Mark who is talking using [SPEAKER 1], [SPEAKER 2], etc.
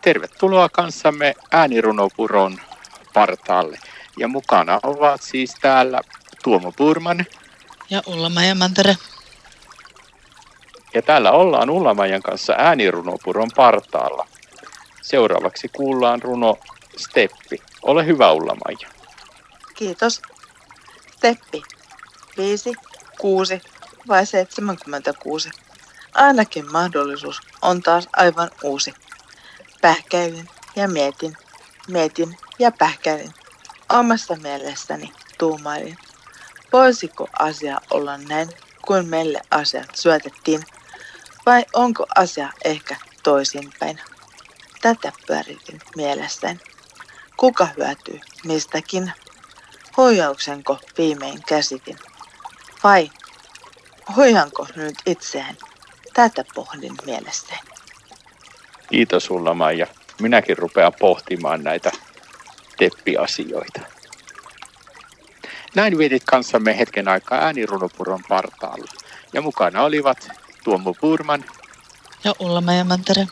[SPEAKER 1] Tervetuloa kanssamme äänirunopuron partaalle. Ja mukana ovat siis täällä Tuomo Purman.
[SPEAKER 2] Ja Ulla-Maija Mantere.
[SPEAKER 1] Ja täällä ollaan Ulla-Maijan kanssa äänirunopuron partaalla. Seuraavaksi kuullaan runo Steppi. Ole hyvä Ulla-Maija.
[SPEAKER 3] Kiitos. Steppi. 5, 6 vai 76. Ainakin mahdollisuus on taas aivan uusi. Pähkäilin ja mietin, mietin ja pähkäilin. Omassa mielessäni tuumailin. Voisiko asia olla näin, kuin meille asiat syötettiin, vai onko asia ehkä toisinpäin? Tätä pyöritin mielessäni. Kuka hyötyy mistäkin? Huijauksenko viimein käsitin? Vai huijanko nyt itseään? Tätä pohdin mielessäni.
[SPEAKER 1] Kiitos sulla Maija. Minäkin rupean pohtimaan näitä teppiasioita. Näin vietit kanssamme hetken aikaa äänirunopuron partaalla. Ja mukana olivat Tuomo Purman
[SPEAKER 2] ja Ulla Mantere.